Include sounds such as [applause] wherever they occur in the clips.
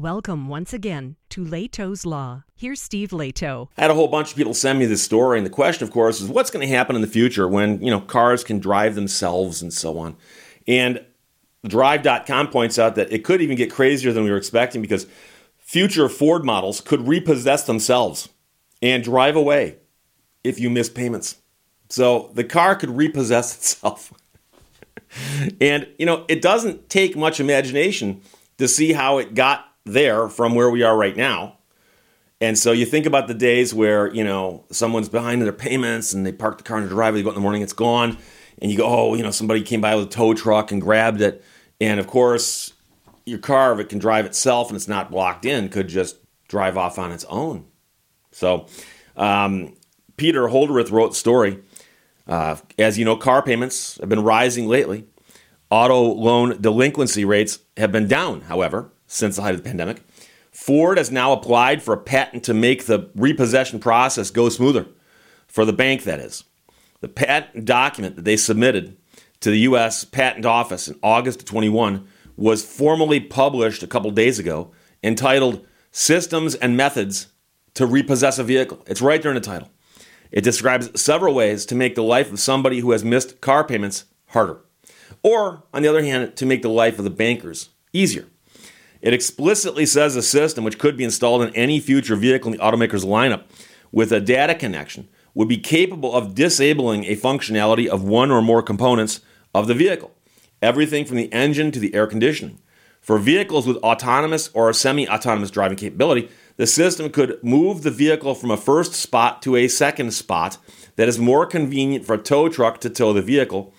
Welcome once again to Lehto's Law. Here's Steve Lehto. I had a whole bunch of people send me this story, and the question, of course, is what's going to happen in the future when you know cars can drive themselves and so on. And Drive.com points out that it could even get crazier than we were expecting because future Ford models could repossess themselves and drive away if you miss payments. So the car could repossess [laughs] itself. and, you know, it doesn't take much imagination to see how it got there from where we are right now. And so you think about the days where, you know, someone's behind in their payments and they park the car in the driveway, they go in the morning, it's gone. And you go, oh, you know, somebody came by with a tow truck and grabbed it. And of course, your car, if it can drive itself and it's not blocked in, could just drive off on its own. So um, Peter Holderith wrote the story. Uh, as you know, car payments have been rising lately. Auto loan delinquency rates have been down, however, since the height of the pandemic. Ford has now applied for a patent to make the repossession process go smoother, for the bank, that is. The patent document that they submitted to the U.S. Patent Office in August of 21 was formally published a couple days ago, entitled Systems and Methods to Repossess a Vehicle. It's right there in the title. It describes several ways to make the life of somebody who has missed car payments harder, or, on the other hand, to make the life of the bankers easier. It explicitly says a system which could be installed in any future vehicle in the automaker's lineup with a data connection would be capable of disabling a functionality of one or more components of the vehicle, everything from the engine to the air conditioning. For vehicles with autonomous or semi autonomous driving capability, the system could move the vehicle from a first spot to a second spot that is more convenient for a tow truck to tow the vehicle,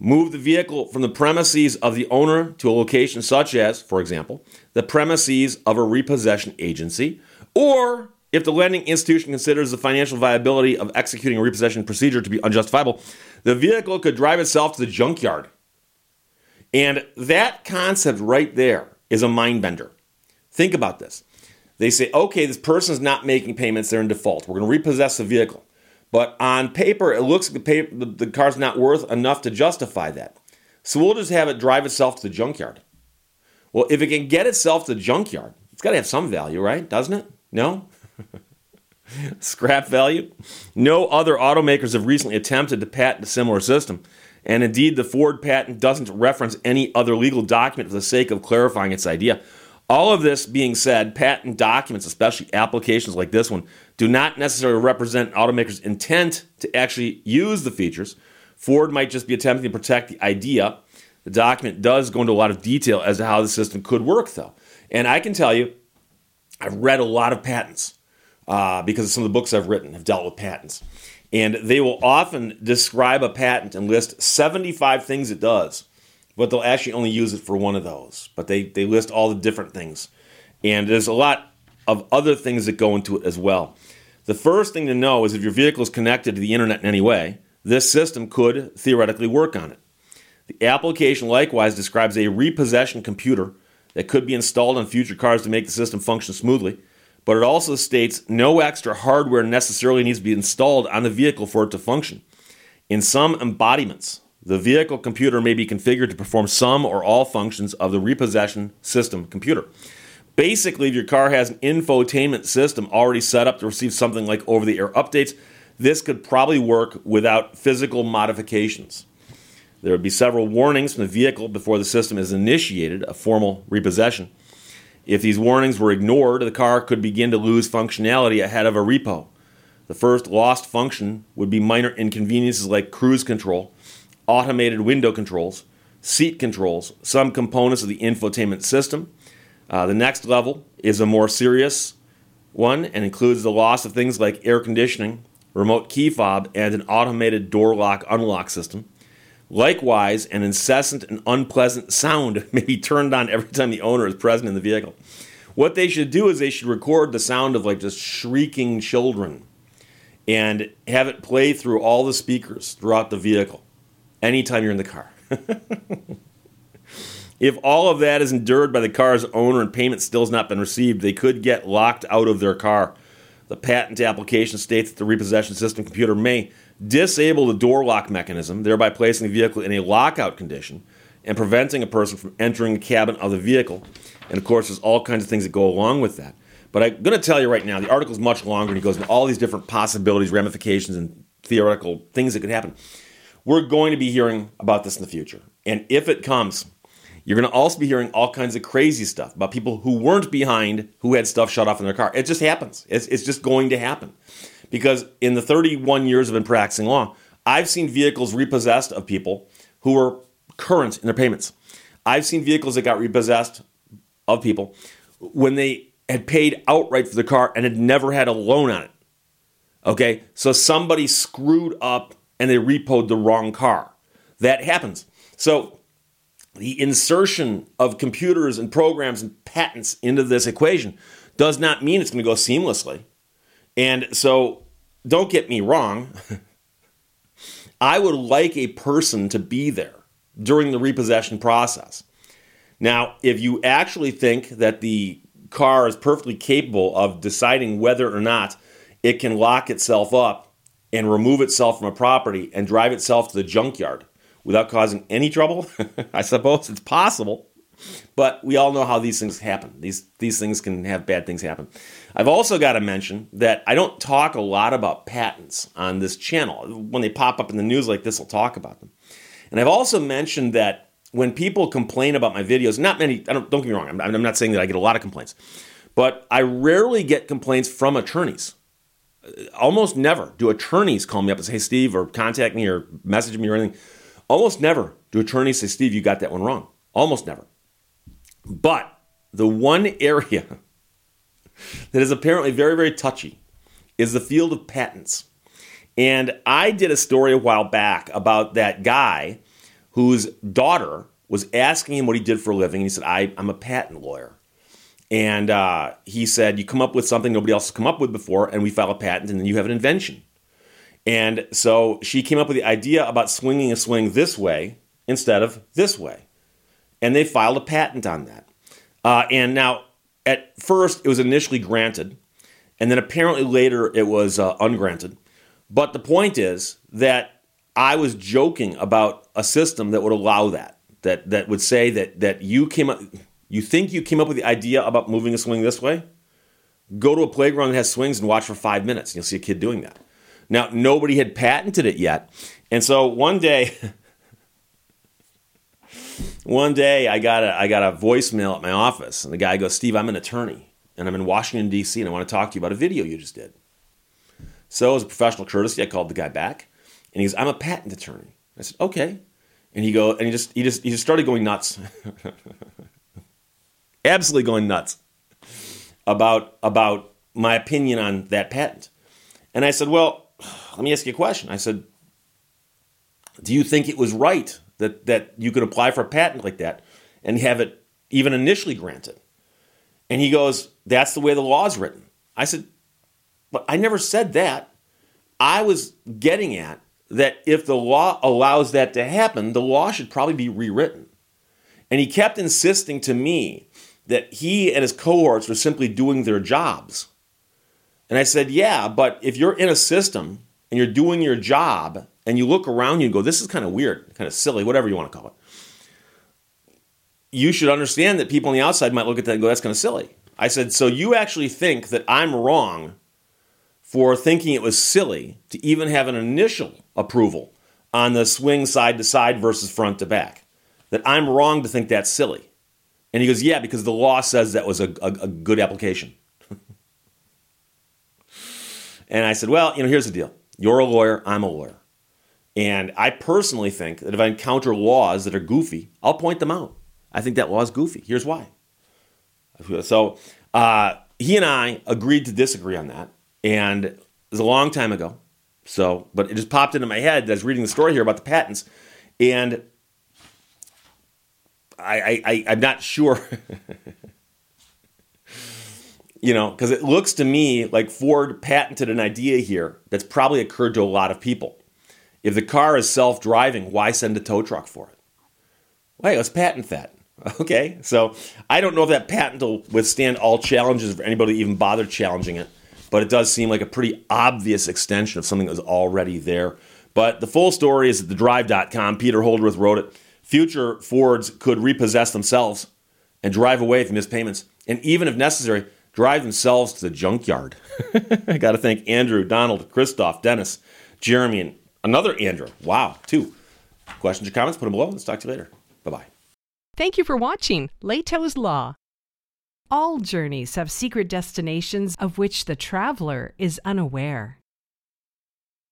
move the vehicle from the premises of the owner to a location such as, for example, the premises of a repossession agency, or if the lending institution considers the financial viability of executing a repossession procedure to be unjustifiable, the vehicle could drive itself to the junkyard. And that concept right there is a mind bender. Think about this. They say, okay, this person's not making payments, they're in default. We're going to repossess the vehicle. But on paper, it looks like the, paper, the, the car's not worth enough to justify that. So we'll just have it drive itself to the junkyard. Well, if it can get itself to the junkyard, it's got to have some value, right? Doesn't it? No? [laughs] Scrap value? No other automakers have recently attempted to patent a similar system. And indeed, the Ford patent doesn't reference any other legal document for the sake of clarifying its idea. All of this being said, patent documents, especially applications like this one, do not necessarily represent automaker's intent to actually use the features. Ford might just be attempting to protect the idea. The document does go into a lot of detail as to how the system could work, though. And I can tell you, I've read a lot of patents uh, because some of the books I've written have dealt with patents. And they will often describe a patent and list 75 things it does but they'll actually only use it for one of those. But they, they list all the different things. And there's a lot of other things that go into it as well. The first thing to know is if your vehicle is connected to the internet in any way, this system could theoretically work on it. The application likewise describes a repossession computer that could be installed on future cars to make the system function smoothly, but it also states no extra hardware necessarily needs to be installed on the vehicle for it to function. In some embodiments, the vehicle computer may be configured to perform some or all functions of the repossession system computer. Basically, if your car has an infotainment system already set up to receive something like over the air updates, this could probably work without physical modifications. There would be several warnings from the vehicle before the system is initiated, a formal repossession. If these warnings were ignored, the car could begin to lose functionality ahead of a repo. The first lost function would be minor inconveniences like cruise control automated window controls, seat controls, some components of the infotainment system. Uh, the next level is a more serious one and includes the loss of things like air conditioning, remote key fob, and an automated door lock unlock system. Likewise, an incessant and unpleasant sound [laughs] may be turned on every time the owner is present in the vehicle. What they should do is they should record the sound of like just shrieking children and have it play through all the speakers throughout the vehicle anytime you're in the car. [laughs] if all of that is endured by the car's owner and payment still has not been received, they could get locked out of their car. The patent application states that the repossession system computer may disable the door lock mechanism, thereby placing the vehicle in a lockout condition and preventing a person from entering the cabin of the vehicle. And of course, there's all kinds of things that go along with that. But I'm going to tell you right now, the article is much longer and he goes into all these different possibilities, ramifications, and theoretical things that could happen. We're going to be hearing about this in the future. And if it comes, you're going to also be hearing all kinds of crazy stuff about people who weren't behind, who had stuff shut off in their car. It just happens. It's, it's just going to happen. Because in the 31 years I've been practicing law, I've seen vehicles repossessed of people who were current in their payments. I've seen vehicles that got repossessed of people when they had paid outright for the car and had never had a loan on it. Okay, so somebody screwed up and they repoed the wrong car. That happens. So the insertion of computers and programs and patents into this equation does not mean it's going to go seamlessly. And so don't get me wrong. [laughs] I would like a person to be there during the repossession process. Now, if you actually think that the car is perfectly capable of deciding whether or not it can lock itself up and remove itself from a property and drive itself to the junkyard without causing any trouble, [laughs] I suppose it's possible. But we all know how these things happen. These these things can have bad things happen. I've also got to mention that I don't talk a lot about patents on this channel. When they pop up in the news like this, I'll talk about them. And I've also mentioned that when people complain about my videos, not many. I don't, don't get me wrong. I'm, I'm not saying that I get a lot of complaints, but I rarely get complaints from attorneys. Almost never do attorneys call me up and say, "Hey, Steve," or contact me or message me or anything. Almost never do attorneys say, "Steve, you got that one wrong." Almost never. But the one area [laughs] that is apparently very, very touchy is the field of patents. And I did a story a while back about that guy whose daughter was asking him what he did for a living. And he said, I, am a patent lawyer. And uh, he said, You come up with something nobody else has come up with before, and we file a patent, and then you have an invention. And so she came up with the idea about swinging a swing this way instead of this way and they filed a patent on that. Uh, and now, at first, it was initially granted, and then apparently later it was uh, ungranted. But the point is that I was joking about a system that would allow that, that that would say that that you came up, you think you came up with the idea about moving a swing this way. Go to a playground that has swings and watch for five minutes, and you'll see a kid doing that. Now, nobody had patented it yet, and so one day. [laughs] One day I got a I got a voicemail at my office, and the guy goes, "Steve, I'm an attorney, and I'm in Washington D.C. and I want to talk to you about a video you just did." So, as a professional courtesy, I called the guy back, and he goes, "I'm a patent attorney." I said, "Okay," and he go and he just he just he just started going nuts, [laughs] absolutely going nuts about about my opinion on that patent. And I said, "Well, let me ask you a question." I said, "Do you think it was right that, that you could apply for a patent like that and have it even initially granted. And he goes, That's the way the law is written. I said, But I never said that. I was getting at that if the law allows that to happen, the law should probably be rewritten. And he kept insisting to me that he and his cohorts were simply doing their jobs. And I said, Yeah, but if you're in a system and you're doing your job and you look around you and go, this is kind of weird, kind of silly, whatever you want to call it, you should understand that people on the outside might look at that and go, that's kind of silly. I said, so you actually think that I'm wrong for thinking it was silly to even have an initial approval on the swing side to side versus front to back? That I'm wrong to think that's silly. And he goes, yeah, because the law says that was a, a, a good application. [laughs] and I said, well, you know, here's the deal. You're a lawyer, I'm a lawyer. And I personally think that if I encounter laws that are goofy, I'll point them out. I think that law is goofy. Here's why. So uh, he and I agreed to disagree on that, and it was a long time ago. So, but it just popped into my head as I was reading the story here about the patents, and I, I, I am not sure. [laughs] you know, because it looks to me like Ford patented an idea here that's probably occurred to a lot of people. If the car is self driving, why send a tow truck for it? Wait, let's patent that. [laughs] Okay, so I don't know if that patent will withstand all challenges for anybody to even bother challenging it, but it does seem like a pretty obvious extension of something that was already there. But the full story is at thedrive.com. Peter Holdworth wrote it. future Fords could repossess themselves and drive away from missed payments, and even if necessary, drive themselves to the junkyard. [laughs] I got to thank Andrew, Donald, Christoph, Dennis, Jeremy, and another Andrew. Wow, two. Questions or comments? Put them below. Let's talk to you later. Bye bye. Thank you for watching Lehto's Law. All journeys have secret destinations of which the traveler is unaware.